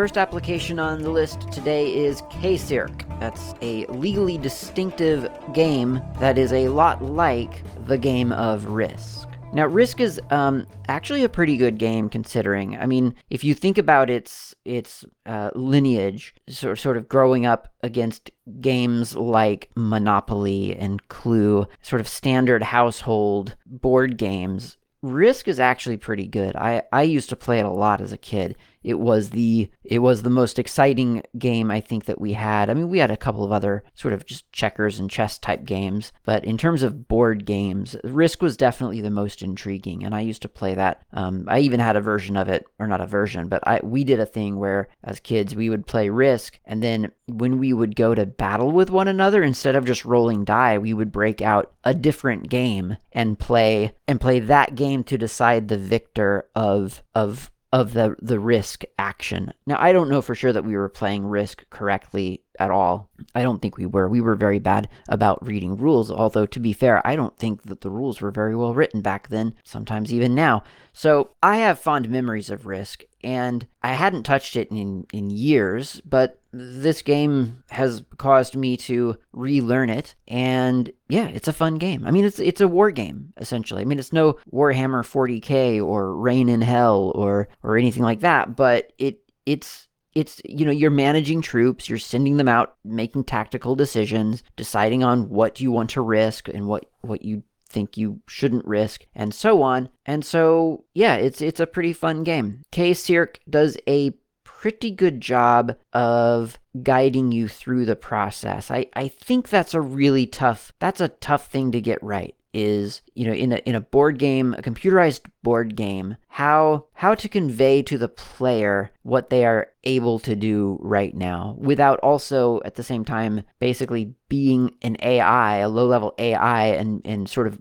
First application on the list today is KsirK. That's a legally distinctive game that is a lot like the game of Risk. Now, Risk is um, actually a pretty good game considering. I mean, if you think about its its uh, lineage, sort sort of growing up against games like Monopoly and Clue, sort of standard household board games, Risk is actually pretty good. I, I used to play it a lot as a kid it was the it was the most exciting game I think that we had. I mean, we had a couple of other sort of just checkers and chess type games, but in terms of board games, Risk was definitely the most intriguing, and I used to play that. Um, I even had a version of it, or not a version, but I we did a thing where as kids we would play Risk, and then when we would go to battle with one another, instead of just rolling die, we would break out a different game and play and play that game to decide the victor of of of the the risk action. Now I don't know for sure that we were playing risk correctly at all. I don't think we were. We were very bad about reading rules, although to be fair, I don't think that the rules were very well written back then, sometimes even now. So I have fond memories of Risk, and I hadn't touched it in, in years, but this game has caused me to relearn it, and yeah, it's a fun game. I mean, it's it's a war game essentially. I mean, it's no Warhammer 40k or Reign in Hell or or anything like that, but it it's it's you know you're managing troops you're sending them out making tactical decisions deciding on what you want to risk and what what you think you shouldn't risk and so on. And so yeah it's it's a pretty fun game. KsirK does a pretty good job of guiding you through the process. I i think that's a really tough that's a tough thing to get right is you know in a in a board game a computerized board game how how to convey to the player what they are able to do right now without also at the same time basically being an AI a low level AI and and sort of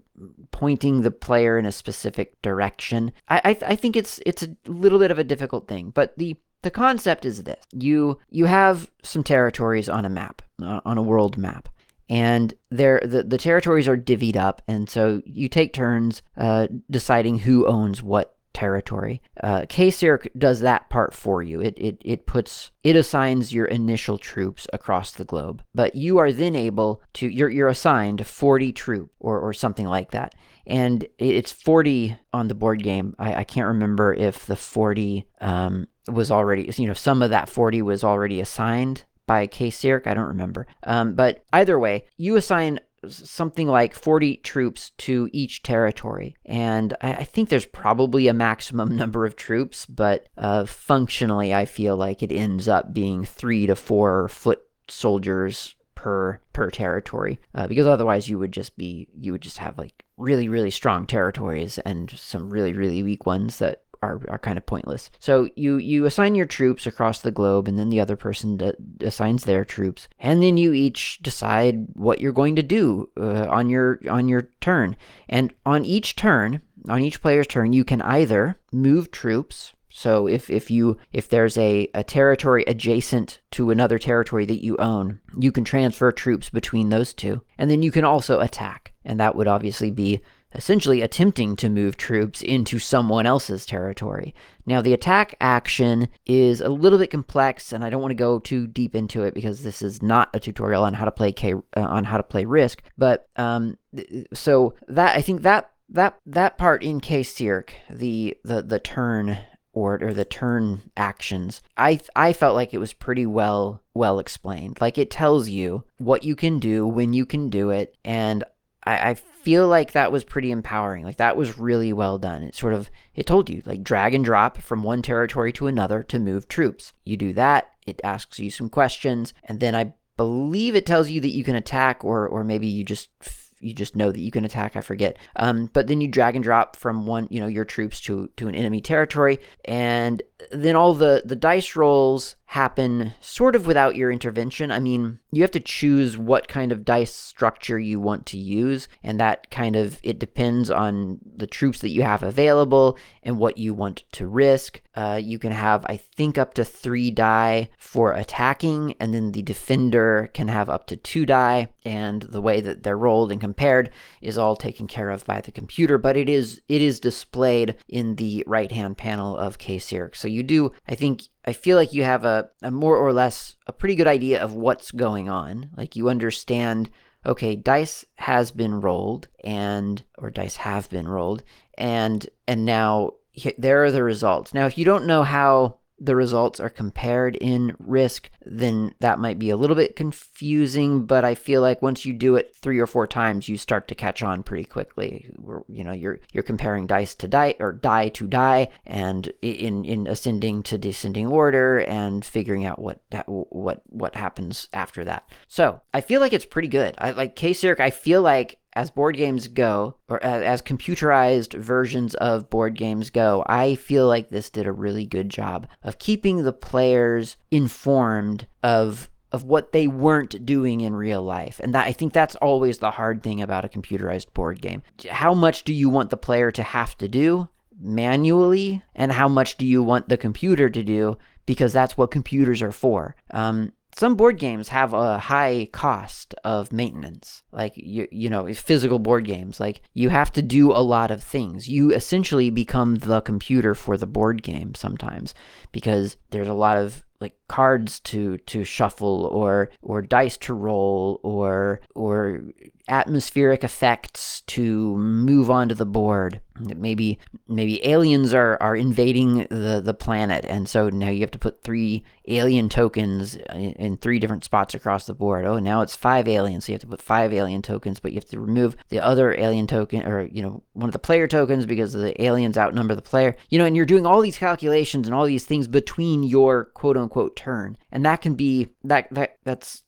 pointing the player in a specific direction. I I, I think it's it's a little bit of a difficult thing but the the concept is this. You you have some territories on a map uh, on a world map and there the, the territories are divvied up. And so you take turns uh, deciding who owns what territory. Uh, does that part for you. It, it it puts it assigns your initial troops across the globe. But you are then able to you're, you're assigned 40 troop or, or something like that. And it's 40 on the board game. I, I can't remember if the 40 um, was already you know some of that 40 was already assigned by KsirK. I don't remember. Um, but either way, you assign something like 40 troops to each territory. And I, I think there's probably a maximum number of troops, but uh, functionally, I feel like it ends up being three to four foot soldiers per per territory uh, because otherwise you would just be you would just have like really really strong territories and some really really weak ones that are, are kind of pointless. So you you assign your troops across the globe, and then the other person d- assigns their troops, and then you each decide what you're going to do uh, on your on your turn. And on each turn, on each player's turn, you can either move troops. So if, if you if there's a, a territory adjacent to another territory that you own, you can transfer troops between those two. And then you can also attack. And that would obviously be essentially attempting to move troops into someone else's territory. Now, the attack action is a little bit complex, and I don't want to go too deep into it because this is not a tutorial on how to play K uh, on how to play Risk. But um, so that I think that that that part in KsirK, the the the turn or or the turn actions, I I felt like it was pretty well well explained. Like it tells you what you can do when you can do it, and I, I feel like that was pretty empowering. Like that was really well done. It sort of it told you like drag and drop from one territory to another to move troops. You do that, it asks you some questions, and then I believe it tells you that you can attack or or maybe you just you just know that you can attack i forget um, but then you drag and drop from one you know your troops to to an enemy territory and then all the the dice rolls happen sort of without your intervention. I mean, you have to choose what kind of dice structure you want to use, and that kind of it depends on the troops that you have available and what you want to risk. Uh, you can have, I think, up to three die for attacking, and then the defender can have up to two die. And the way that they're rolled and compared is all taken care of by the computer, but it is it is displayed in the right hand panel of KsirK. So you do, I think, I feel like you have a, a more or less a pretty good idea of what's going on. Like you understand okay, dice has been rolled and or dice have been rolled and and now there are the results. Now if you don't know how the results are compared in risk, then that might be a little bit confusing. But I feel like once you do it three or four times, you start to catch on pretty quickly. You know, you're you're comparing dice to die or die to die, and in in ascending to descending order, and figuring out what what what happens after that. So I feel like it's pretty good. I like KsirK. I feel like as board games go, or as, computerized versions of board games go, I feel like this did a really good job of keeping the players informed of of what they weren't doing in real life. And that I think that's always the hard thing about a computerized board game. How much do you want the player to have to do manually and how much do you want the computer to do because that's what computers are for. Um, some board games have a high cost of maintenance. Like you you know physical board games like you have to do a lot of things. You essentially become the computer for the board game sometimes because there's a lot of like cards to to shuffle or or dice to roll or or atmospheric effects to move onto the board. Maybe maybe aliens are, are invading the, the planet, and so now you have to put three alien tokens in, in, three different spots across the board. Oh, now it's five aliens, so you have to put five alien tokens, but you have to remove the other alien token or you know one of the player tokens because the aliens outnumber the player. You know, and you're doing all these calculations and all these things between your quote unquote turn, and that can be that that that's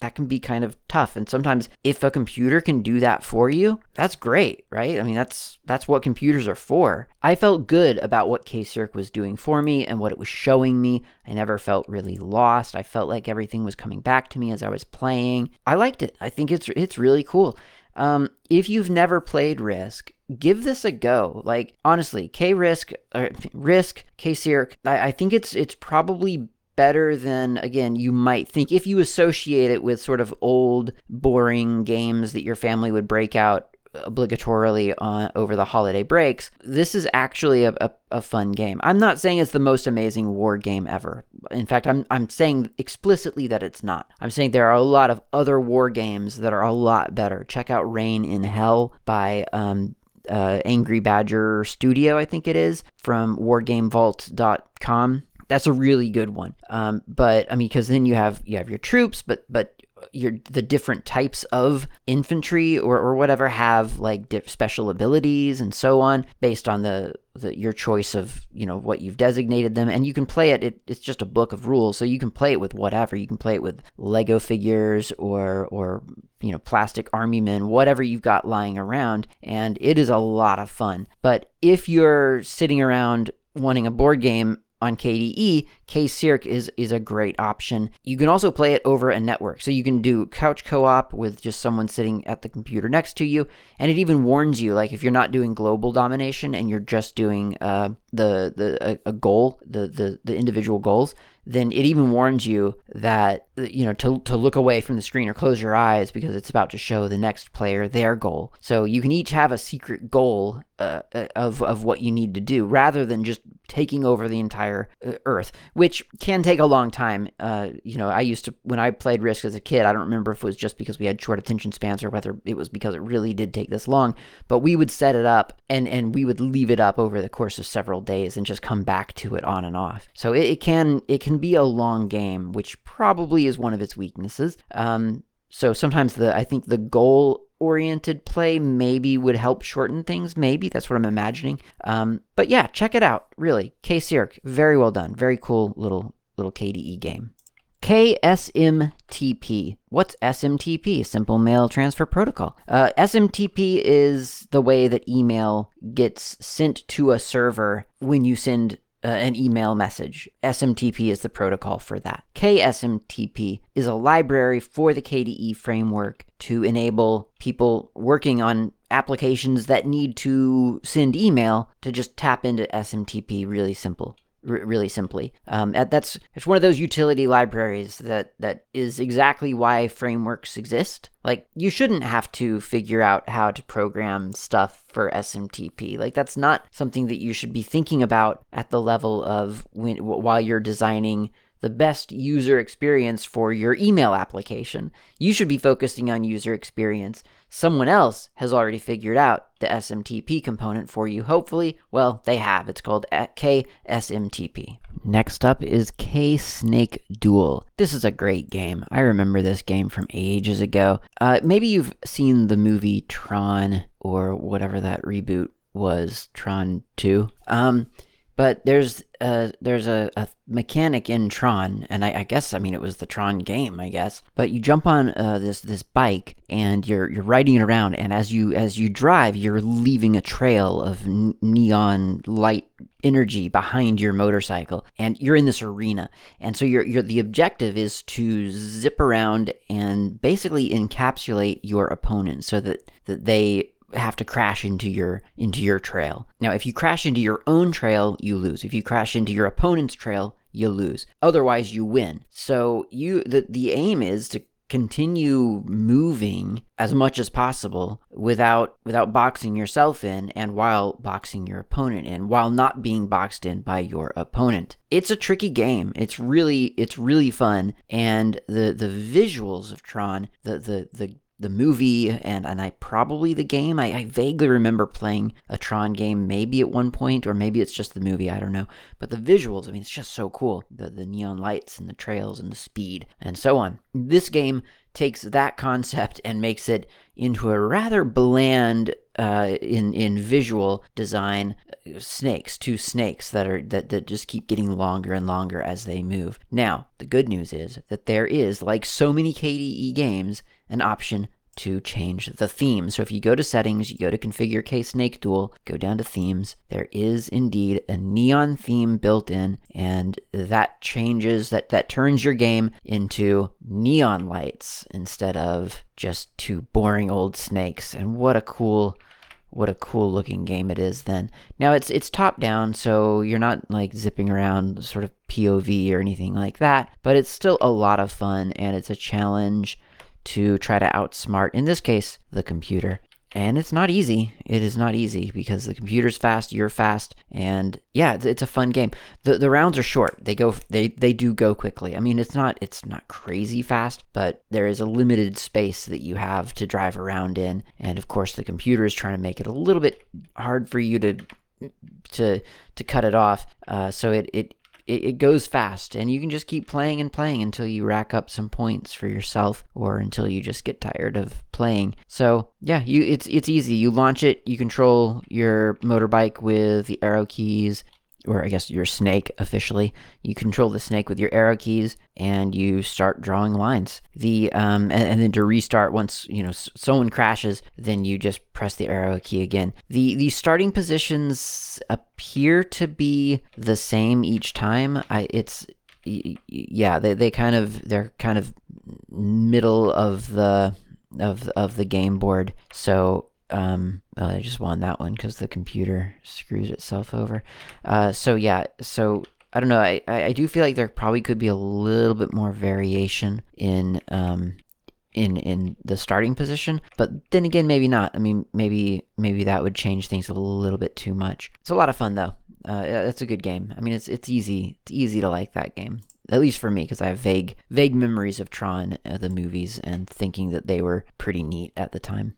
that can be kind of tough. And sometimes if a computer can do that for you that's great right? I mean that's that's what computers are for. I felt good about what KsirK was doing for me and what it was showing me. I never felt really lost. I felt like everything was coming back to me as i was playing. I liked it. I think it's it's really cool. Um, if you've never played risk give this a go. Like honestly k risk uh, risk KsirK I, I think it's it's probably better than again you might think. If you associate it with sort of old boring games that your family would break out obligatorily on over the holiday breaks this is actually a, a, a, fun game. I'm not saying it's the most amazing war game ever. In fact I'm, I'm saying explicitly that it's not. I'm saying there are a lot of other war games that are a lot better. Check out Reign in Hell by um, uh, angry badger studio i think it is from wargamevault.com that's a really good one. Um, but I mean, because then you have you have your troops, but but your the different types of infantry or, or whatever have like special abilities and so on based on the, the your choice of you know what you've designated them. And you can play it, it it's just a book of rules. So you can play it with whatever. You can play it with lego figures or or you know plastic army men whatever you've got lying around. And it is a lot of fun. But if you're sitting around wanting a board game on KDE, KsirK is is a great option. You can also play it over a network. So you can do couch co-op with just someone sitting at the computer next to you, and it even warns you like if you're not doing global domination and you're just doing uh, the the a, a goal, the, the the individual goals, then it even warns you that you know to, to look away from the screen or close your eyes because it's about to show the next player their goal. So you can each have a secret goal uh, uh of, of what you need to do rather than just taking over the entire uh, earth which can take a long time. Uh, you know i used to when i played risk as a kid i don't remember if it was just because we had short attention spans or whether it was because it really did take this long but we would set it up and and we would leave it up over the course of several days and just come back to it on and off. So it, it can it can be a long game, which probably is one of its weaknesses. Um, so sometimes the I think the goal oriented play maybe would help shorten things. Maybe that's what I'm imagining. Um, but yeah, check it out. Really, KsirK, very well done. Very cool little little KDE game. KSMTP. What's SMTP? Simple Mail Transfer Protocol. Uh, SMTP is the way that email gets sent to a server when you send uh, an email message. SMTP is the protocol for that. KSMTP is a library for the KDE framework to enable people working on applications that need to send email to just tap into SMTP really simple r- really simply. Um, that's it's one of those utility libraries that that is exactly why frameworks exist. Like you shouldn't have to figure out how to program stuff for SMTP. Like that's not something that you should be thinking about at the level of when while you're designing the best user experience for your email application. You should be focusing on user experience someone else has already figured out the SMTP component for you. Hopefully, well, they have. It's called KSMTP. Next up is K Snake Duel. This is a great game. I remember this game from ages ago. Uh, maybe you've seen the movie Tron or whatever that reboot was, Tron 2. Um, but there's a, there's a, a mechanic in Tron, and I, I, guess I mean it was the Tron game, I guess. But you jump on uh, this this bike and you're you're riding it around, and as you as you drive, you're leaving a trail of neon light energy behind your motorcycle, and you're in this arena. And so your your the objective is to zip around and basically encapsulate your opponent so that that they have to crash into your into your trail. Now, if you crash into your own trail, you lose. If you crash into your opponent's trail, you lose. Otherwise, you win. So you the the aim is to continue moving as much as possible without without boxing yourself in and while boxing your opponent in while not being boxed in by your opponent. It's a tricky game. It's really it's really fun and the the visuals of Tron, the the the the movie and and I probably the game. I, I, vaguely remember playing a Tron game maybe at one point, or maybe it's just the movie, I don't know. But the visuals, I mean, it's just so cool. The the neon lights and the trails and the speed and so on. This game takes that concept and makes it into a rather bland uh, in in visual design uh, snakes two snakes that are that, that just keep getting longer and longer as they move now the good news is that there is like so many kde games an option to change the theme. So if you go to settings, you go to configure K Snake Duel, go down to themes, there is indeed a neon theme built in and that changes that that turns your game into neon lights instead of just two boring old snakes. And what a cool what a cool looking game it is then. Now it's it's top down, so you're not like zipping around sort of POV or anything like that, but it's still a lot of fun and it's a challenge to try to outsmart, in this case, the computer. And it's not easy. It is not easy because the computer's fast, you're fast, and yeah, it's, it's a fun game. the The rounds are short. They go, they they do go quickly. I mean, it's not it's not crazy fast, but there is a limited space that you have to drive around in, and of course, the computer is trying to make it a little bit hard for you to to to cut it off. Uh, so it it it, it goes fast and you can just keep playing and playing until you rack up some points for yourself or until you just get tired of playing. So yeah, you it's it's easy. You launch it, you control your motorbike with the arrow keys or I guess your snake officially. You control the snake with your arrow keys and you start drawing lines. The um, and, and then to restart once you know someone crashes, then you just press the arrow key again. The the starting positions appear to be the same each time. I it's yeah they, they kind of they're kind of middle of the of of the game board so um uh, i just won that one because the computer screws itself over. Uh so yeah so i don't know I, I do feel like there probably could be a little bit more variation in um in in the starting position but then again maybe not. I mean maybe maybe that would change things a little bit too much. It's a lot of fun though. Uh it's a good game. I mean it's it's easy it's easy to like that game at least for me because i have vague vague memories of tron uh, the movies and thinking that they were pretty neat at the time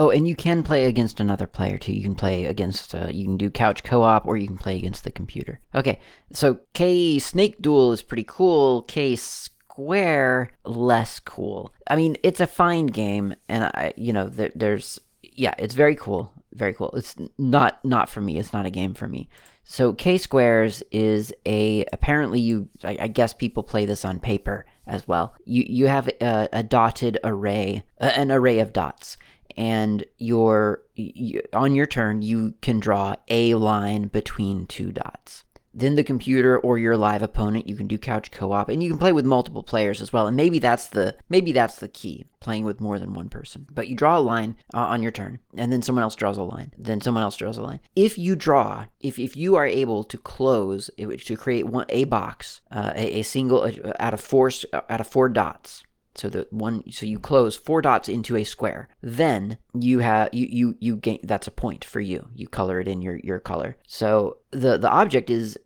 Oh, and you can play against another player too. You can play against, uh, you can do couch co op or you can play against the computer. Okay, so K Snake Duel is pretty cool. K Square, less cool. I mean, it's a fine game, and I, you know, there, there's, yeah, it's very cool. Very cool. It's not, not for me. It's not a game for me. So K Squares is a, apparently you, I, I guess people play this on paper as well. You, you have a, a dotted array, an array of dots and your you, on your turn you can draw a line between two dots. then the computer or your live opponent. You can do couch co-op, and you can play with multiple players as well. And maybe that's the maybe that's the key, playing with more than one person. But you draw a line uh, on your turn, and then someone else draws a line. Then someone else draws a line. If you draw, if if you are able to close to create one a box, uh, a, a single uh, out of four out of four dots so the one so you close four dots into a square. Then you have you you you gain that's a point for you. You color it in your your color. So the the object is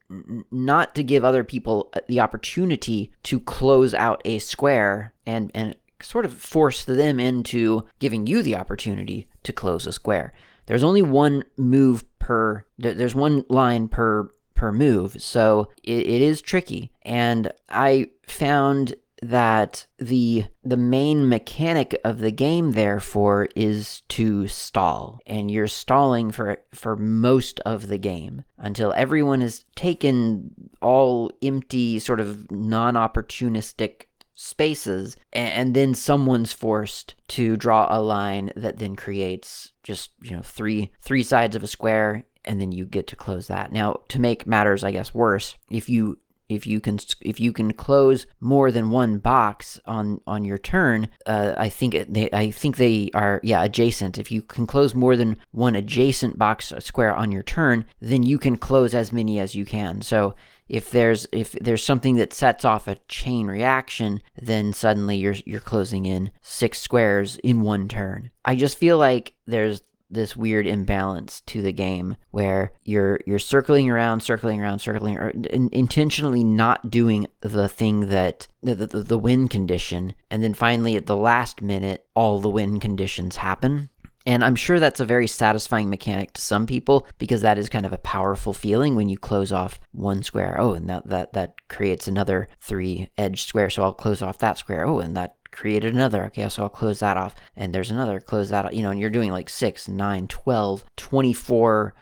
not to give other people uh, the opportunity to close out a square and and sort of force them into giving you the opportunity to close a square. There's only one move per there's one line per per move. So it, it is tricky. And i found that the the main mechanic of the game therefore is to stall and you're stalling for for most of the game until everyone has taken all empty sort of non-opportunistic spaces and then someone's forced to draw a line that then creates just you know three three sides of a square and then you get to close that. Now, to make matters, I guess, worse, if you if you can if you can close more than one box on on your turn uh, i think they i think they are yeah adjacent. If you can close more than one adjacent box uh, square on your turn then you can close as many as you can. So if there's if there's something that sets off a chain reaction then suddenly you're you're closing in six squares in one turn. I just feel like there's this weird imbalance to the game where you're you're circling around, circling around, circling, or in, intentionally not doing the thing that the, the the win condition, and then finally at the last minute, all the win conditions happen. And I'm sure that's a very satisfying mechanic to some people because that is kind of a powerful feeling when you close off one square. Oh, and that that that creates another three edge square, so I'll close off that square. Oh, and that created another. Okay, so I'll close that off. And there's another, close that off. You know, and you're doing like 6, 9, 12, 24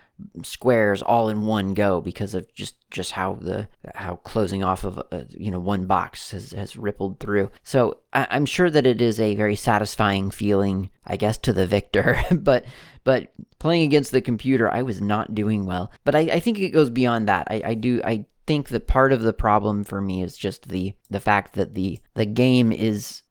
squares all in one go because of just just how the how closing off of uh, you know one box has has rippled through so I, i'm sure that it is a very satisfying feeling i guess to the victor but but playing against the computer i was not doing well but i, I think it goes beyond that I, I do i think that part of the problem for me is just the the fact that the the game is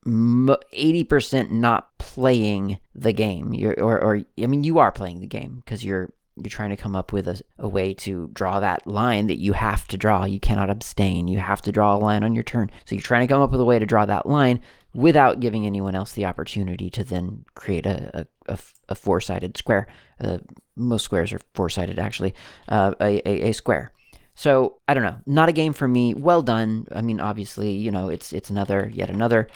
eighty percent not playing the game. You're, or or I mean, you are playing the game because you're you're trying to come up with a, a way to draw that line that you have to draw. You cannot abstain. You have to draw a line on your turn. So you're trying to come up with a way to draw that line without giving anyone else the opportunity to then create a, a, a, a four-sided square. Uh, most squares are four-sided, actually. Uh, a, a, a square. So I don't know, not a game for me. Well done. I mean, obviously, you know, it's it's another yet another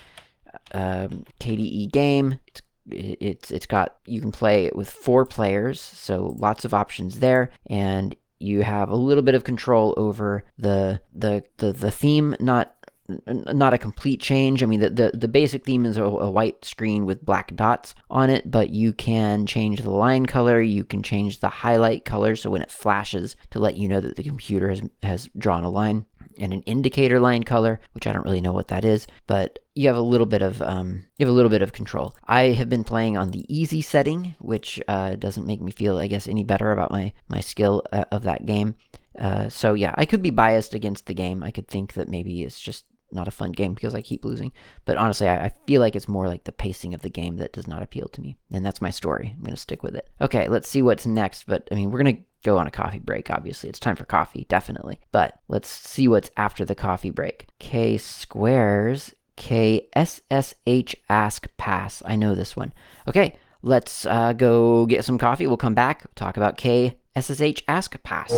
um, KDE game. It's it's it's got you can play it with four players, so lots of options there, and you have a little bit of control over the the the, the theme. Not not a complete change. I mean, the, the, the basic theme is a, a, white screen with black dots on it, but you can change the line color. You can change the highlight color. So when it flashes to let you know that the computer has, has drawn a line and an indicator line color, which I don't really know what that is, but you have a little bit of um, you have a little bit of control. I have been playing on the easy setting, which uh, doesn't make me feel, I guess, any better about my my skill uh, of that game. Uh, so yeah, I could be biased against the game. I could think that maybe it's just not a fun game because I keep losing. But honestly, I, I, feel like it's more like the pacing of the game that does not appeal to me. And that's my story. I'm going to stick with it. Okay, let's see what's next. But I mean, we're going to go on a coffee break, obviously. It's time for coffee, definitely. But let's see what's after the coffee break. K squares, K S S H ask pass. I know this one. Okay, let's uh, go get some coffee. We'll come back, talk about K S S H ask pass.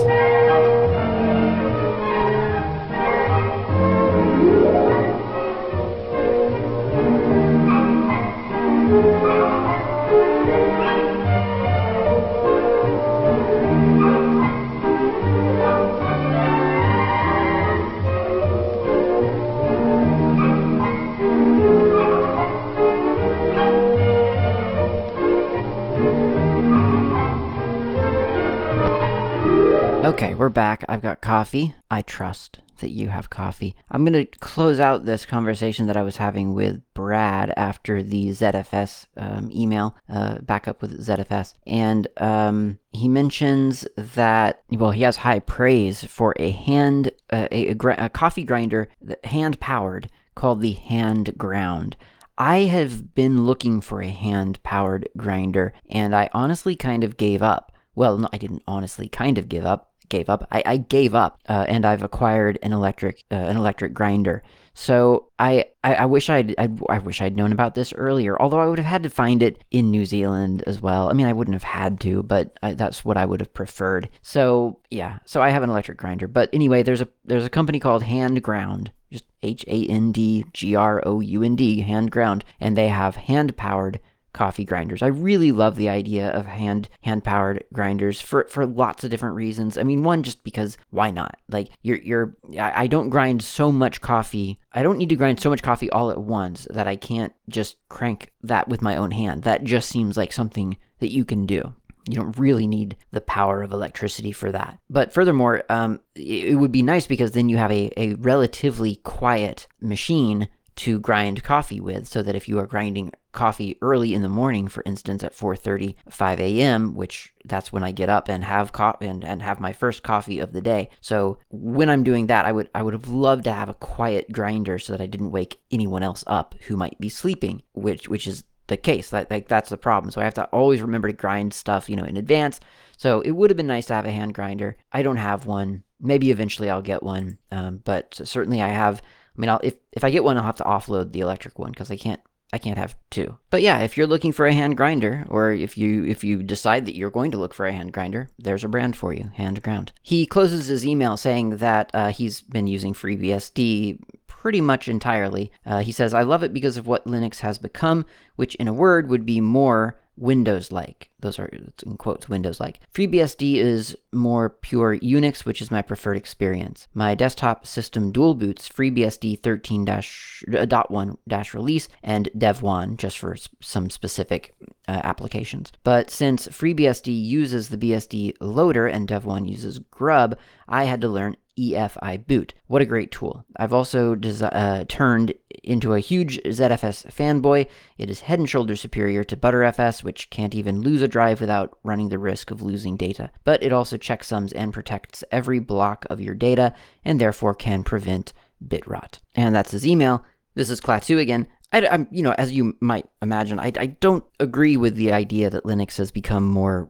Back. I've got coffee. I trust that you have coffee. I'm going to close out this conversation that I was having with Brad after the ZFS um, email, uh, back up with ZFS. And um, he mentions that, well, he has high praise for a hand, uh, a, a, a coffee grinder, hand powered, called the Hand Ground. I have been looking for a hand powered grinder, and I honestly kind of gave up. Well, no, I didn't honestly kind of give up gave up. I, I gave up, uh, and I've acquired an electric uh, an electric grinder. So I, I, I wish I'd, I, I wish I'd known about this earlier. Although I would have had to find it in New Zealand as well. I mean, I wouldn't have had to, but I, that's what I would have preferred. So yeah, so I have an electric grinder. But anyway, there's a there's a company called Hand Ground, just H A N D G R O U N D, Hand Ground, and they have hand powered coffee grinders. I really love the idea of hand hand powered grinders for for lots of different reasons. I mean, one just because why not? Like you're you're I, don't grind so much coffee. I don't need to grind so much coffee all at once that I can't just crank that with my own hand. That just seems like something that you can do. You don't really need the power of electricity for that. But furthermore, um, it, it would be nice because then you have a, a relatively quiet machine to grind coffee with so that if you are grinding coffee early in the morning for instance at 4:30 5 a.m. which that's when I get up and have coffee and, and have my first coffee of the day. So when I'm doing that I would I would have loved to have a quiet grinder so that I didn't wake anyone else up who might be sleeping which which is the case. That like that's the problem. So I have to always remember to grind stuff you know in advance. So it would have been nice to have a hand grinder. I don't have one. Maybe eventually I'll get one um, but certainly I have I mean, I'll, if if I get one, I'll have to offload the electric one because I can't I can't have two. But yeah, if you're looking for a hand grinder, or if you if you decide that you're going to look for a hand grinder, there's a brand for you, Hand Ground. He closes his email saying that uh, he's been using FreeBSD pretty much entirely. Uh, he says, "I love it because of what Linux has become, which in a word would be more Windows like. Those are in quotes Windows like. FreeBSD is more pure Unix, which is my preferred experience. My desktop system dual boots FreeBSD 13.1 release and Devuan just for some specific uh, applications. But since FreeBSD uses the BSD loader and Devuan uses Grub, I had to learn EFI boot. What a great tool. I've also desi- uh, turned into a huge ZFS fanboy. It is head and shoulders superior to ButterFS, which can't even lose a drive without running the risk of losing data. But it also checksums and protects every block of your data and therefore can prevent bit rot. And that's his email. This is Klaatu again. I, am you know, as you might imagine, I, I don't agree with the idea that Linux has become more,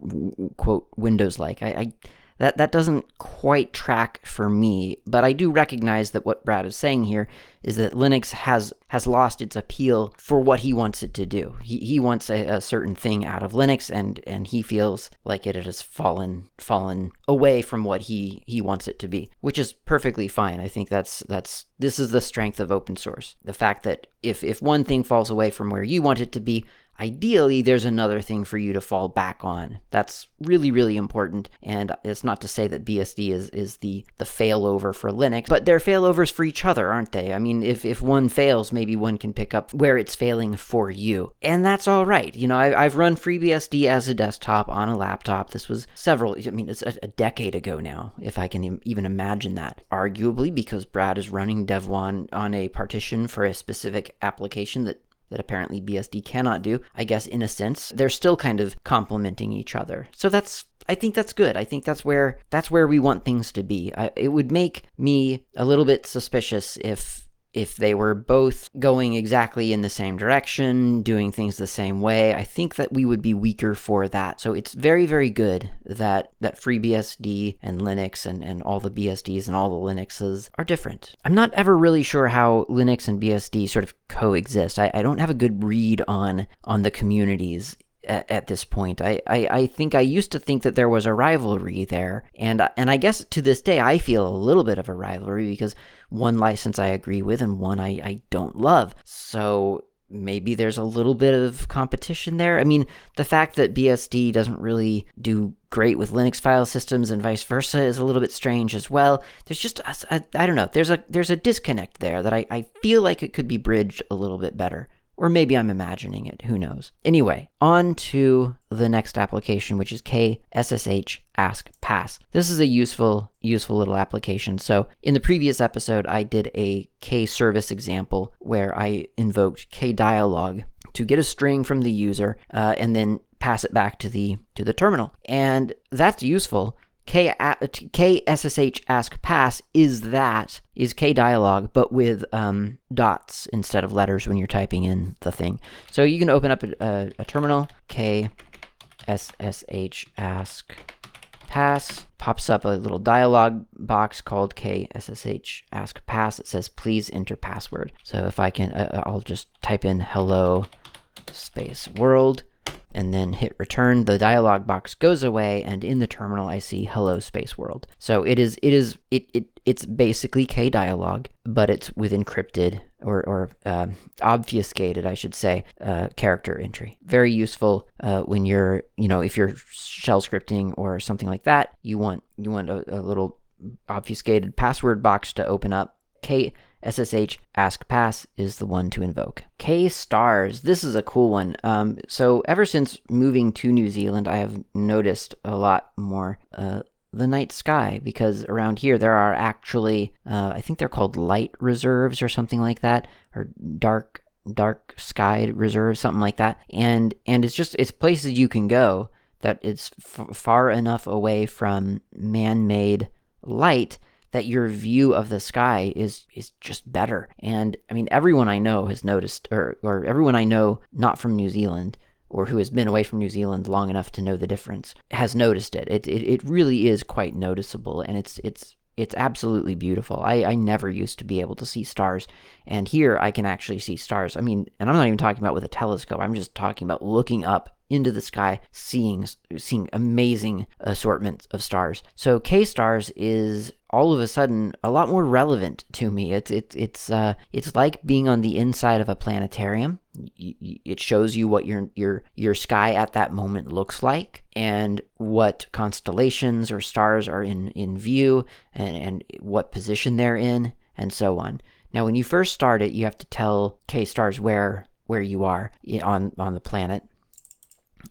quote, Windows-like. I, I that that doesn't quite track for me, but I do recognize that what Brad is saying here is that Linux has has lost its appeal for what he wants it to do. He he wants a, a certain thing out of Linux, and and he feels like it has fallen fallen away from what he he wants it to be, which is perfectly fine. I think that's that's this is the strength of open source. The fact that if if one thing falls away from where you want it to be, ideally there's another thing for you to fall back on. That's really really important. And it's not to say that bsd is is the the failover for linux but they're failovers for each other aren't they? I mean if if one fails maybe one can pick up where it's failing for you. And that's all right. You know I, have run freebsd as a desktop on a laptop. This was several i mean it's a, a decade ago now if i can even imagine that. Arguably because brad is running devuan on a partition for a specific application that that apparently BSD cannot do. I guess in a sense, they're still kind of complementing each other. So that's I think that's good. I think that's where that's where we want things to be. I, it would make me a little bit suspicious if if they were both going exactly in the same direction, doing things the same way, I think that we would be weaker for that. So it's very, very good that that FreeBSD and Linux and, and all the BSDs and all the Linuxes are different. I'm not ever really sure how Linux and BSD sort of coexist. I, I don't have a good read on on the communities at, at, this point. I, I, I think I used to think that there was a rivalry there, and and I guess to this day I feel a little bit of a rivalry because one license I agree with and one I, I don't love. So maybe there's a little bit of competition there. I mean, the fact that BSD doesn't really do great with Linux file systems and vice versa is a little bit strange as well. There's just I don't know. There's a there's a disconnect there that I, I feel like it could be bridged a little bit better Or maybe I'm imagining it. Who knows? Anyway, on to the next application, which is KSSH Ask Pass. This is a useful, useful little application. So in the previous episode, I did a K service example where I invoked K dialog to get a string from the user uh, and then pass it back to the to the terminal. And that's useful K, KSSH ask pass is that, is K dialog, but with um, dots instead of letters when you're typing in the thing. So you can open up a, a, terminal, KSSH ask pass, pops up a little dialog box called KSSH ask pass. It says, please enter password. So if I can, uh, I'll just type in hello space world and then hit return, the dialog box goes away, and in the terminal I see hello space world. So it is it is it, it it's basically K dialog, but it's with encrypted or, or uh, obfuscated, I should say, uh, character entry. Very useful uh, when you're, you know, if you're shell scripting or something like that. You want you want a, a little obfuscated password box to open up. K SSH ask pass is the one to invoke. K stars. This is a cool one. Um, so ever since moving to New Zealand, I have noticed a lot more uh, the night sky because around here there are actually uh, I think they're called light reserves or something like that or dark dark sky reserves something like that and and it's just it's places you can go that it's f- far enough away from man-made light that your view of the sky is is just better. And I mean, everyone I know has noticed, or or everyone I know not from New Zealand or who has been away from New Zealand long enough to know the difference has noticed it. It it, it really is quite noticeable, and it's it's it's absolutely beautiful. I, I never used to be able to see stars, and here I can actually see stars. I mean, and I'm not even talking about with a telescope. I'm just talking about looking up into the sky, seeing seeing amazing assortments of stars. So K stars is all of a sudden a lot more relevant to me. It's it's it's uh it's like being on the inside of a planetarium. It shows you what your your your sky at that moment looks like and what constellations or stars are in in view and and what position they're in and so on. Now, when you first start it, you have to tell K stars where where you are on on the planet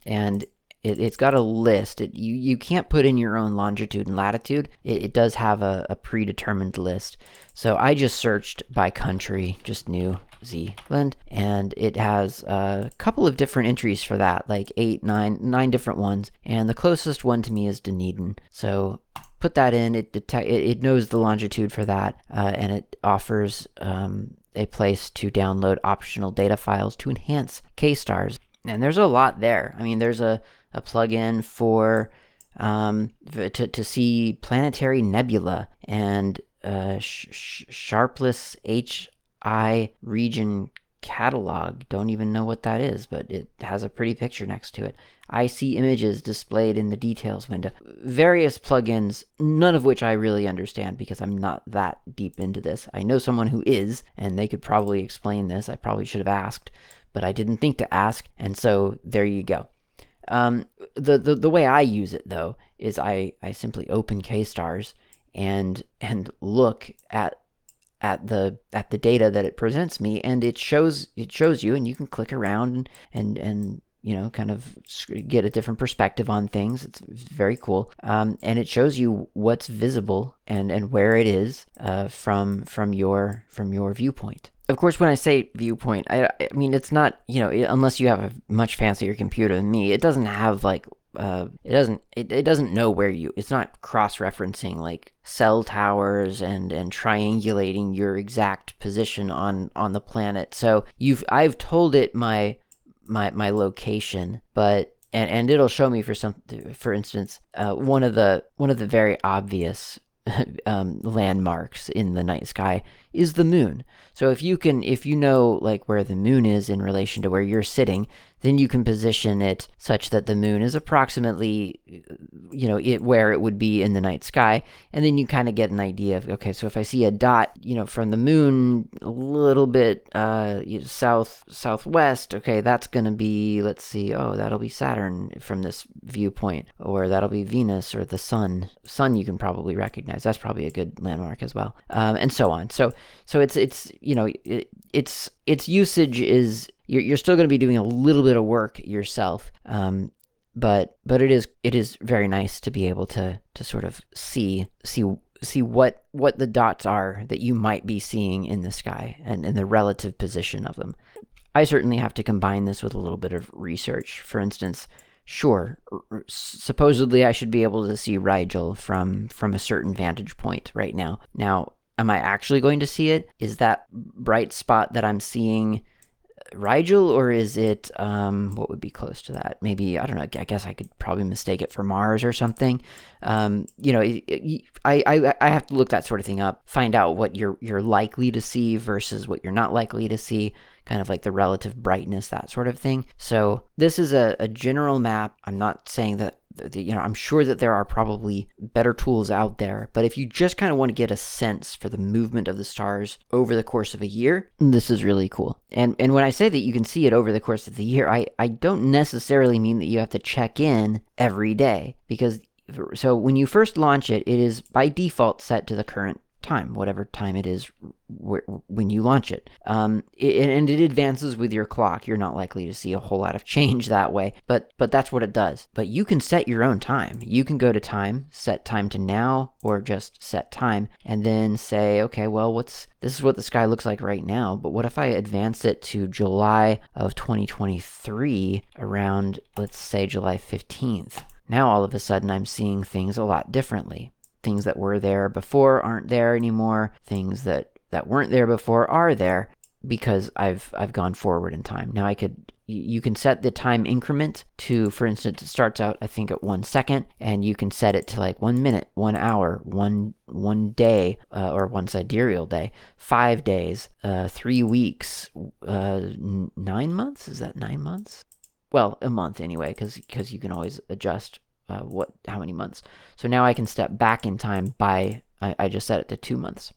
and it, has got a list. It, you, you can't put in your own longitude and latitude. It, it does have a, a, predetermined list. So I just searched by country, just New Zealand, and it has a couple of different entries for that, like eight, nine, nine different ones. And the closest one to me is Dunedin. So put that in. It detect, it, it knows the longitude for that, uh, and it offers um, a place to download optional data files to enhance K-stars. And there's a lot there. I mean, there's a, a plugin for um, to, to see planetary nebula and uh, sh- sh- Sharpless HI region catalog. Don't even know what that is, but it has a pretty picture next to it. I see images displayed in the details window. Various plugins, none of which I really understand because I'm not that deep into this. I know someone who is, and they could probably explain this. I probably should have asked but I didn't think to ask, and so there you go. Um, the, the the way I use it though is I I simply open KStars and and look at at the at the data that it presents me, and it shows it shows you, and you can click around and and, and you know, kind of get a different perspective on things. It's very cool, um, and it shows you what's visible and and where it is uh, from from your from your viewpoint of course, when I say viewpoint, I, I mean it's not you know unless you have a much fancier computer than me, it doesn't have like uh, it doesn't it, it doesn't know where you it's not cross-referencing like cell towers and and triangulating your exact position on on the planet. So you've i've told it my my my location but and and it'll show me for some for instance uh, one of the one of the very obvious um, landmarks in the night sky is the moon. So if you can, if you know like where the moon is in relation to where you're sitting, then you can position it such that the moon is approximately, you know, it where it would be in the night sky, and then you kind of get an idea of okay, so if I see a dot, you know, from the moon a little bit uh, south southwest, okay, that's gonna be let's see, oh, that'll be Saturn from this viewpoint, or that'll be Venus or the sun. Sun you can probably recognize. That's probably a good landmark as well, um, and so on. So so it's it's you know it, it's its usage is you're, you're still going to be doing a little bit of work yourself. Um, but but it is it is very nice to be able to to sort of see see see what what the dots are that you might be seeing in the sky and, and the relative position of them. I certainly have to combine this with a little bit of research. For instance, sure, supposedly I should be able to see Rigel from from a certain vantage point right now. Now, am I actually going to see it? Is that bright spot that I'm seeing Rigel or is it um, what would be close to that? Maybe I don't know. I guess I could probably mistake it for Mars or something. Um, you know, I, I I have to look that sort of thing up, find out what you're you're likely to see versus what you're not likely to see kind of like the relative brightness, that sort of thing. So this is a, a general map. I'm not saying that you know, I'm sure that there are probably better tools out there, but if you just kind of want to get a sense for the movement of the stars over the course of a year, this is really cool. And and when I say that you can see it over the course of the year, I I don't necessarily mean that you have to check in every day because so when you first launch it, it is by default set to the current time, whatever time it is when you launch it. Um, it. And it advances with your clock. You're not likely to see a whole lot of change that way, but but that's what it does. But you can set your own time. You can go to time, set time to now, or just set time, and then say, okay, well, what's this is what the sky looks like right now. But what if I advance it to July of 2023 around, let's say, July 15th? Now all of a sudden I'm seeing things a lot differently things that were there before aren't there anymore. Things that that weren't there before are there because I've I've gone forward in time. Now I could you can set the time increment to for instance it starts out I think at 1 second and you can set it to like 1 minute, 1 hour, 1 1 day uh, or one sidereal day, 5 days, uh 3 weeks, uh 9 months, is that 9 months? Well, a month anyway cuz cuz you can always adjust uh, what how many months. So now I can step back in time by I, I just set it to two months.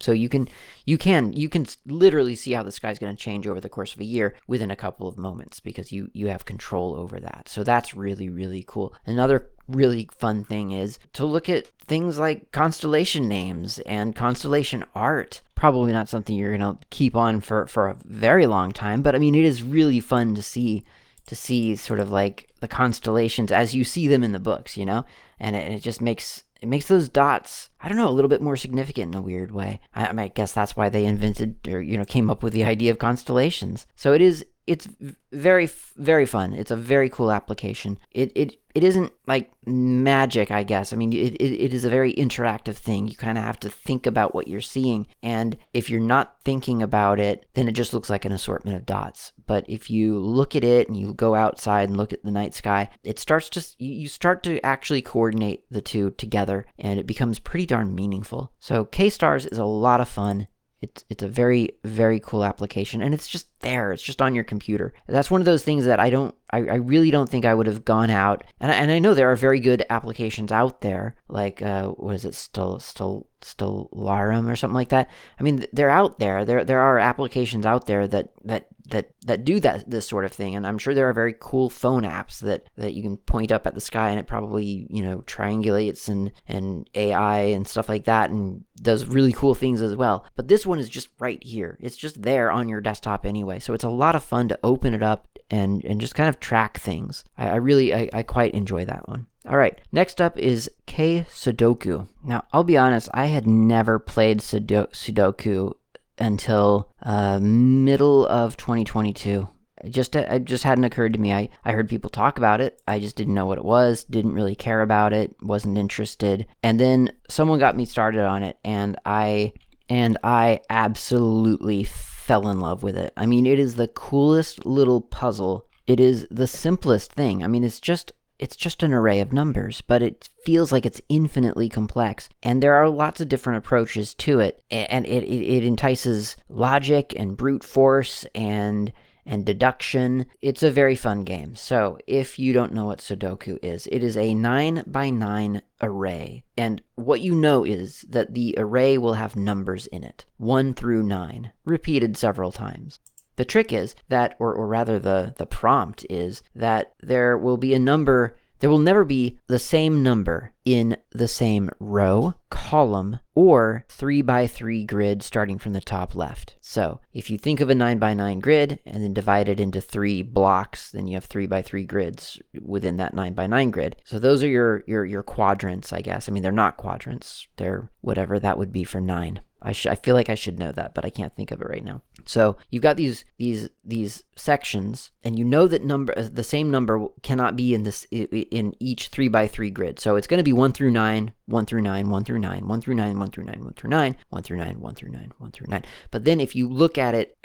So you can you can you can literally see how the sky's going to change over the course of a year within a couple of moments because you you have control over that. So that's really really cool. Another really fun thing is to look at things like constellation names and constellation art. Probably not something you're going to keep on for for a very long time, but I mean it is really fun to see to see sort of like the constellations as you see them in the books, you know, and it, it just makes it makes those dots I don't know a little bit more significant in a weird way. I, I, guess that's why they invented or you know came up with the idea of constellations. So it is it's very very fun. It's a very cool application. It it it isn't like magic, I guess. I mean, it, it, it is a very interactive thing. You kind of have to think about what you're seeing, and if you're not thinking about it, then it just looks like an assortment of dots. But if you look at it and you go outside and look at the night sky, it starts to you start to actually coordinate the two together, and it becomes pretty darn meaningful. So KStars is a lot of fun. It's it's a very very cool application, and it's just there. It's just on your computer. That's one of those things that I don't. I, I really don't think I would have gone out. And I, and I know there are very good applications out there, like uh, what is it, still still still Stellarium or something like that. I mean, they're out there. There there are applications out there that that that that do that this sort of thing and i'm sure there are very cool phone apps that that you can point up at the sky and it probably you know triangulates and and ai and stuff like that and does really cool things as well but this one is just right here it's just there on your desktop anyway so it's a lot of fun to open it up and and just kind of track things i, I really I, I quite enjoy that one all right, next up is KSudoku. Now, I'll be honest, I had never played Sudoku until uh, middle of 2022. It just it just hadn't occurred to me. I, I heard people talk about it. I just didn't know what it was, didn't really care about it, wasn't interested. And then someone got me started on it and I and I absolutely fell in love with it. I mean, it is the coolest little puzzle. It is the simplest thing. I mean, it's just it's just an array of numbers, but it feels like it's infinitely complex. And there are lots of different approaches to it. And it, it, it entices logic and brute force and and deduction. It's a very fun game. So, if you don't know what Sudoku is, it is a 9 by 9 array. And what you know is that the array will have numbers in it 1 through 9, repeated several times. The trick is that, or, or rather the, the prompt is that there will be a number there will never be the same number in the same row, column, or 3 by 3 grid starting from the top left. So if you think of a 9 by 9 grid and then divide it into three blocks, then you have 3 by 3 grids within that 9 by 9 grid. So those are your, your, your quadrants, I guess. I mean, they're not quadrants. They're whatever that would be for 9. I, sh- I feel like I should know that, but I can't think of it right now. So you've got these these these sections, and you know that number uh, the same number cannot be in this in each three by three grid. So it's going to be one through nine, one through nine, one through nine, one through nine, one through nine, one through nine, one through nine, one through nine, one through nine. But then if you look at it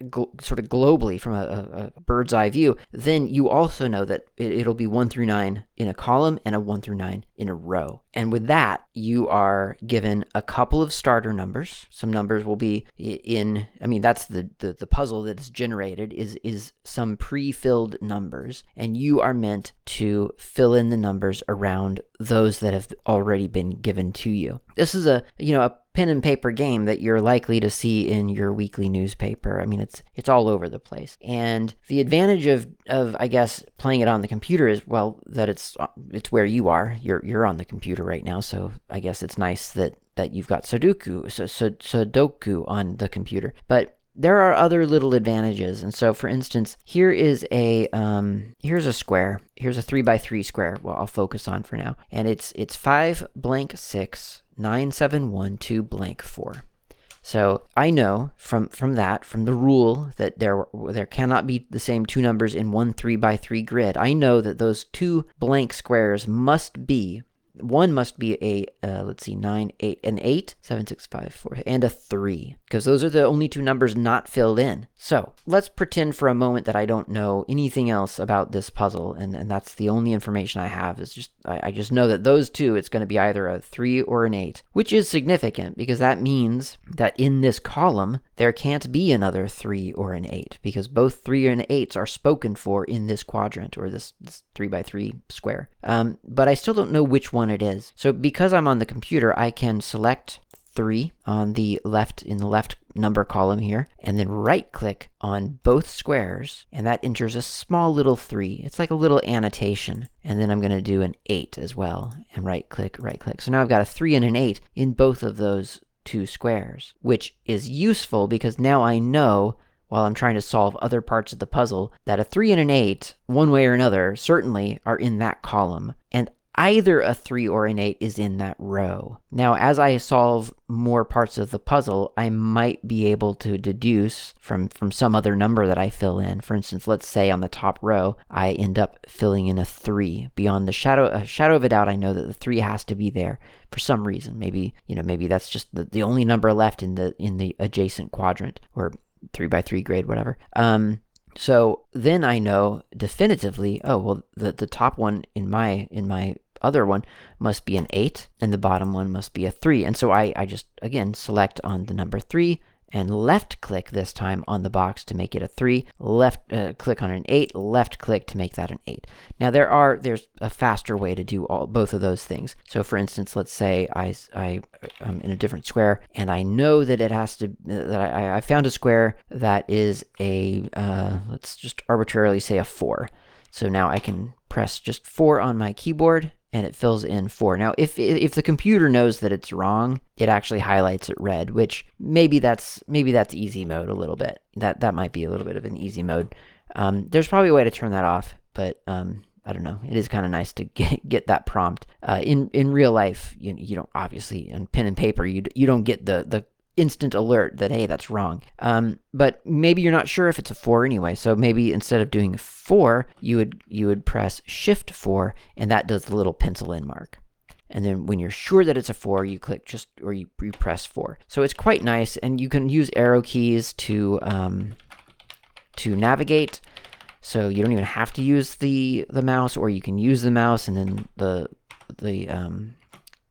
sort of globally from a, a, bird's eye view, then you also know that it, it'll be one through nine in a column and a one through nine in a row. And with that, you are given a couple of starter numbers. Some numbers will be in, I mean, that's the, the, the puzzle that is generated is, is some pre-filled numbers. And you are meant to fill in the numbers around those that have already been given to you. This is a, you know, a pen and paper game that you're likely to see in your weekly newspaper. I mean, it's it's all over the place. And the advantage of of I guess playing it on the computer is well that it's it's where you are. You're you're on the computer right now, so I guess it's nice that that you've got Sudoku so, so, Sudoku on the computer. But there are other little advantages. And so, for instance, here is a um, here's a square. Here's a three by three square. Well, I'll focus on for now, and it's it's five blank six nine seven one two blank four. So I know from from that from the rule that there there cannot be the same two numbers in one three by three grid. I know that those two blank squares must be one must be a uh, let's see nine eight an eight seven six five four and a three because those are the only two numbers not filled in. So let's pretend for a moment that i don't know anything else about this puzzle and, and that's the only information i have is just I, I just know that those two it's going to be either a three or an eight which is significant because that means that in this column there can't be another three or an eight because both three and eights are spoken for in this quadrant or this, this three by three square. Um, but i still don't know which one one it is. So because I'm on the computer, I can select 3 on the left in the left number column here and then right click on both squares and that enters a small little 3 it's like a little annotation. And then I'm going to do an 8 as well and right click right click so now I've got a 3 and an 8 in both of those two squares which is useful because now I know while I'm trying to solve other parts of the puzzle that a 3 and an 8 one way or another certainly are in that column. And either a 3 or an 8 is in that row. Now, as I solve more parts of the puzzle, I might be able to deduce from, from some other number that I fill in. For instance, let's say on the top row, I end up filling in a 3. Beyond the shadow, a shadow of a doubt, I know that the 3 has to be there for some reason. Maybe, you know, maybe that's just the, the only number left in the in the adjacent quadrant or 3 by 3 grade, whatever. Um, so then I know definitively, oh well the, the top one in my in my other one must be an 8 and the bottom one must be a 3. And so I, I just, again, select on the number 3 and left click this time on the box to make it a 3, left uh, click on an 8, left click to make that an 8. Now there are there's a faster way to do all both of those things. So for instance, let's say I I am in a different square and I know that it has to that I, I found a square that is a uh, let's just arbitrarily say a 4. So now I can press just 4 on my keyboard and it fills in 4. Now, if if the computer knows that it's wrong, it actually highlights it red, which maybe that's maybe that's easy mode a little bit. That that might be a little bit of an easy mode. Um, there's probably a way to turn that off, but um, I don't know. It is kind of nice to get get that prompt. Uh, in in real life, you you don't obviously on pen and paper you you don't get the the instant alert that hey that's wrong. Um, but maybe you're not sure if it's a 4 anyway. So maybe instead of doing 4 you would you would press shift 4 and that does the little pencil in mark. And then when you're sure that it's a 4 you click just or you, you press 4 so it's quite nice and you can use arrow keys to um, to navigate. So you don't even have to use the the mouse or you can use the mouse and then the the um,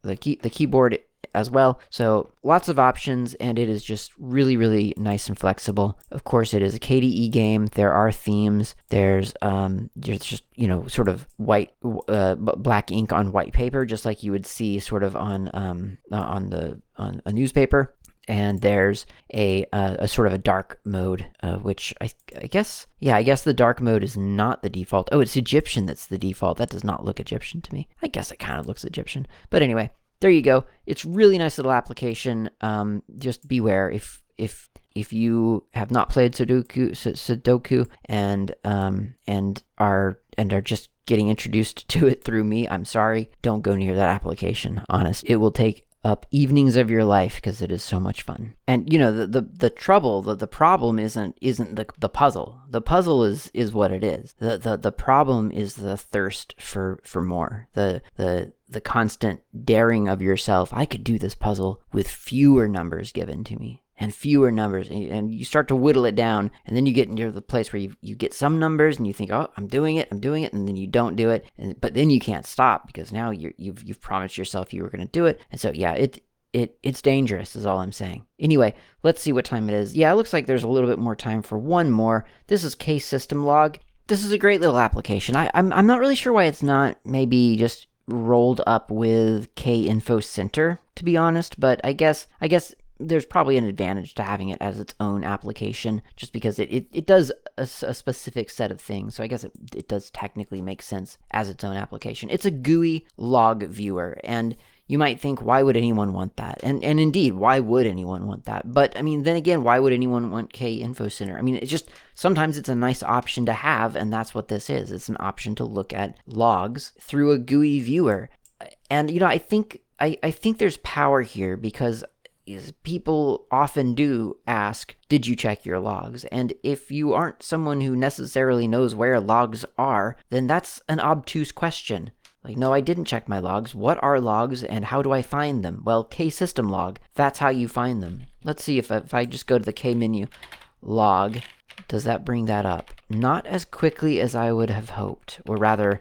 the key the keyboard as well. So lots of options, and it is just really, really nice and flexible. Of course, it is a KDE game. There are themes. There's um, just you know sort of white, uh, black ink on white paper, just like you would see sort of on um, uh, on the on a newspaper. and there's a uh, a sort of a dark mode, uh, which I I guess yeah I guess the dark mode is not the default. Oh, it's Egyptian that's the default. That does not look Egyptian to me. I guess it kind of looks Egyptian, but anyway, there you go. It's really nice little application. Um, just beware if if if you have not played Sudoku Sudoku and um and are and are just getting introduced to it through me, I'm sorry. Don't go near that application. Honest, it will take up evenings of your life because it is so much fun. And you know the the, the trouble, the, the problem isn't isn't the, the puzzle. The puzzle is is what it is. The, the the problem is the thirst for for more. The the the constant daring of yourself. I could do this puzzle with fewer numbers given to me and fewer numbers and you start to whittle it down and then you get into the place where you, you get some numbers and you think oh i'm doing it i'm doing it and then you don't do it and but then you can't stop because now you you've you've promised yourself you were going to do it and so yeah it it it's dangerous is all i'm saying. Anyway let's see what time it is. Yeah it looks like there's a little bit more time for one more. This is KSystemLog. This is a great little application. I, I'm, I'm not really sure why it's not maybe just rolled up with KInfoCenter to be honest but i guess i guess there's probably an advantage to having it as its own application just because it, it, it does a, a, specific set of things. So I guess it, it does technically make sense as its own application. It's a GUI log viewer. And you might think, why would anyone want that? And and indeed, why would anyone want that? But I mean, then again, why would anyone want KInfoCenter? I mean, it's just sometimes it's a nice option to have, and that's what this is. It's an option to look at logs through a GUI viewer. And you know, I think I, I think there's power here because is people often do ask, Did you check your logs? And if you aren't someone who necessarily knows where logs are, then that's an obtuse question. Like, no, I didn't check my logs. What are logs and how do I find them? Well, KSystemLog, that's how you find them. Let's see if, if I just go to the K menu log, does that bring that up? Not as quickly as I would have hoped, or rather,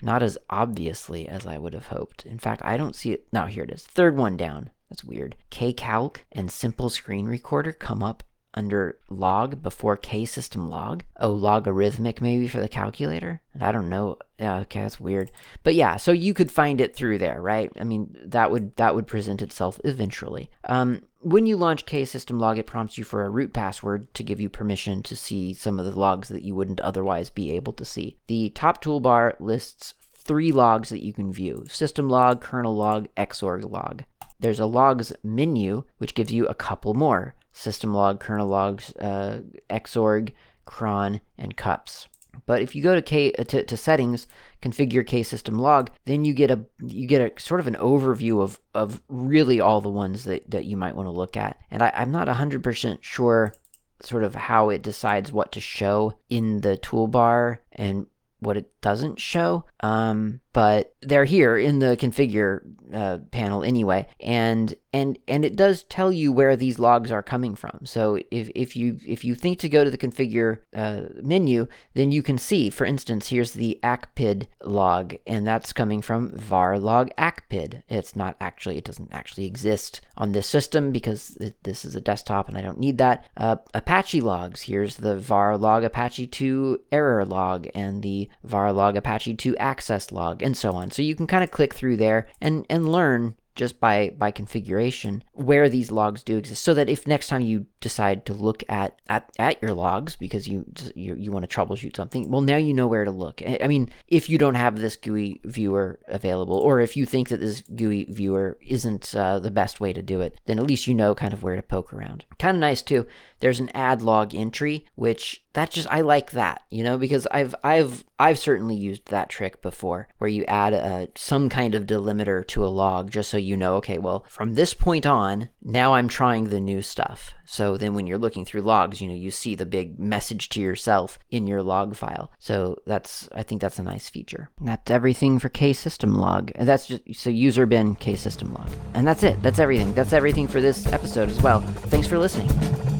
not as obviously as I would have hoped. In fact, I don't see it. Now, here it is. Third one down. That's weird. KCalc and Simple Screen Recorder come up under log before KSystemLog. Oh, logarithmic maybe for the calculator? I don't know. Yeah, okay, that's weird. But yeah, so you could find it through there, right? I mean, that would that would present itself eventually. Um, when you launch KSystemLog, it prompts you for a root password to give you permission to see some of the logs that you wouldn't otherwise be able to see. The top toolbar lists three logs that you can view system log, kernel log, xorg log there's a logs menu, which gives you a couple more system log, kernel logs, uh, xorg, cron, and cups. But if you go to K uh, to, to, settings, configure KSystemLog, then you get a you get a sort of an overview of of really all the ones that, that you might want to look at. And I, I'm not 100% sure sort of how it decides what to show in the toolbar and what it doesn't show. Um, but they're here in the configure uh, panel anyway, and and and it does tell you where these logs are coming from. So if if you if you think to go to the configure uh, menu, then you can see, for instance, here's the acpid log, and that's coming from var log acpid. It's not actually it doesn't actually exist on this system because it, this is a desktop and I don't need that. Uh, Apache logs. Here's the var log Apache 2 error log and the var log Apache 2 access log and so on. So you can kind of click through there and, and learn just by by configuration where these logs do exist so that if next time you decide to look at at, at your logs because you, you you want to troubleshoot something well now you know where to look. I mean if you don't have this gui viewer available or if you think that this gui viewer isn't uh, the best way to do it then at least you know kind of where to poke around. Kind of nice too there's an add log entry which that just I like that, you know, because I've I've I've certainly used that trick before where you add a some kind of delimiter to a log just so you know, okay, well, from this point on, now I'm trying the new stuff. So then when you're looking through logs, you know, you see the big message to yourself in your log file. So that's I think that's a nice feature. That's everything for KSystemLog. And that's just so user bin KSystemLog. And that's it. That's everything. That's everything for this episode as well. Thanks for listening.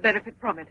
Benefit from it.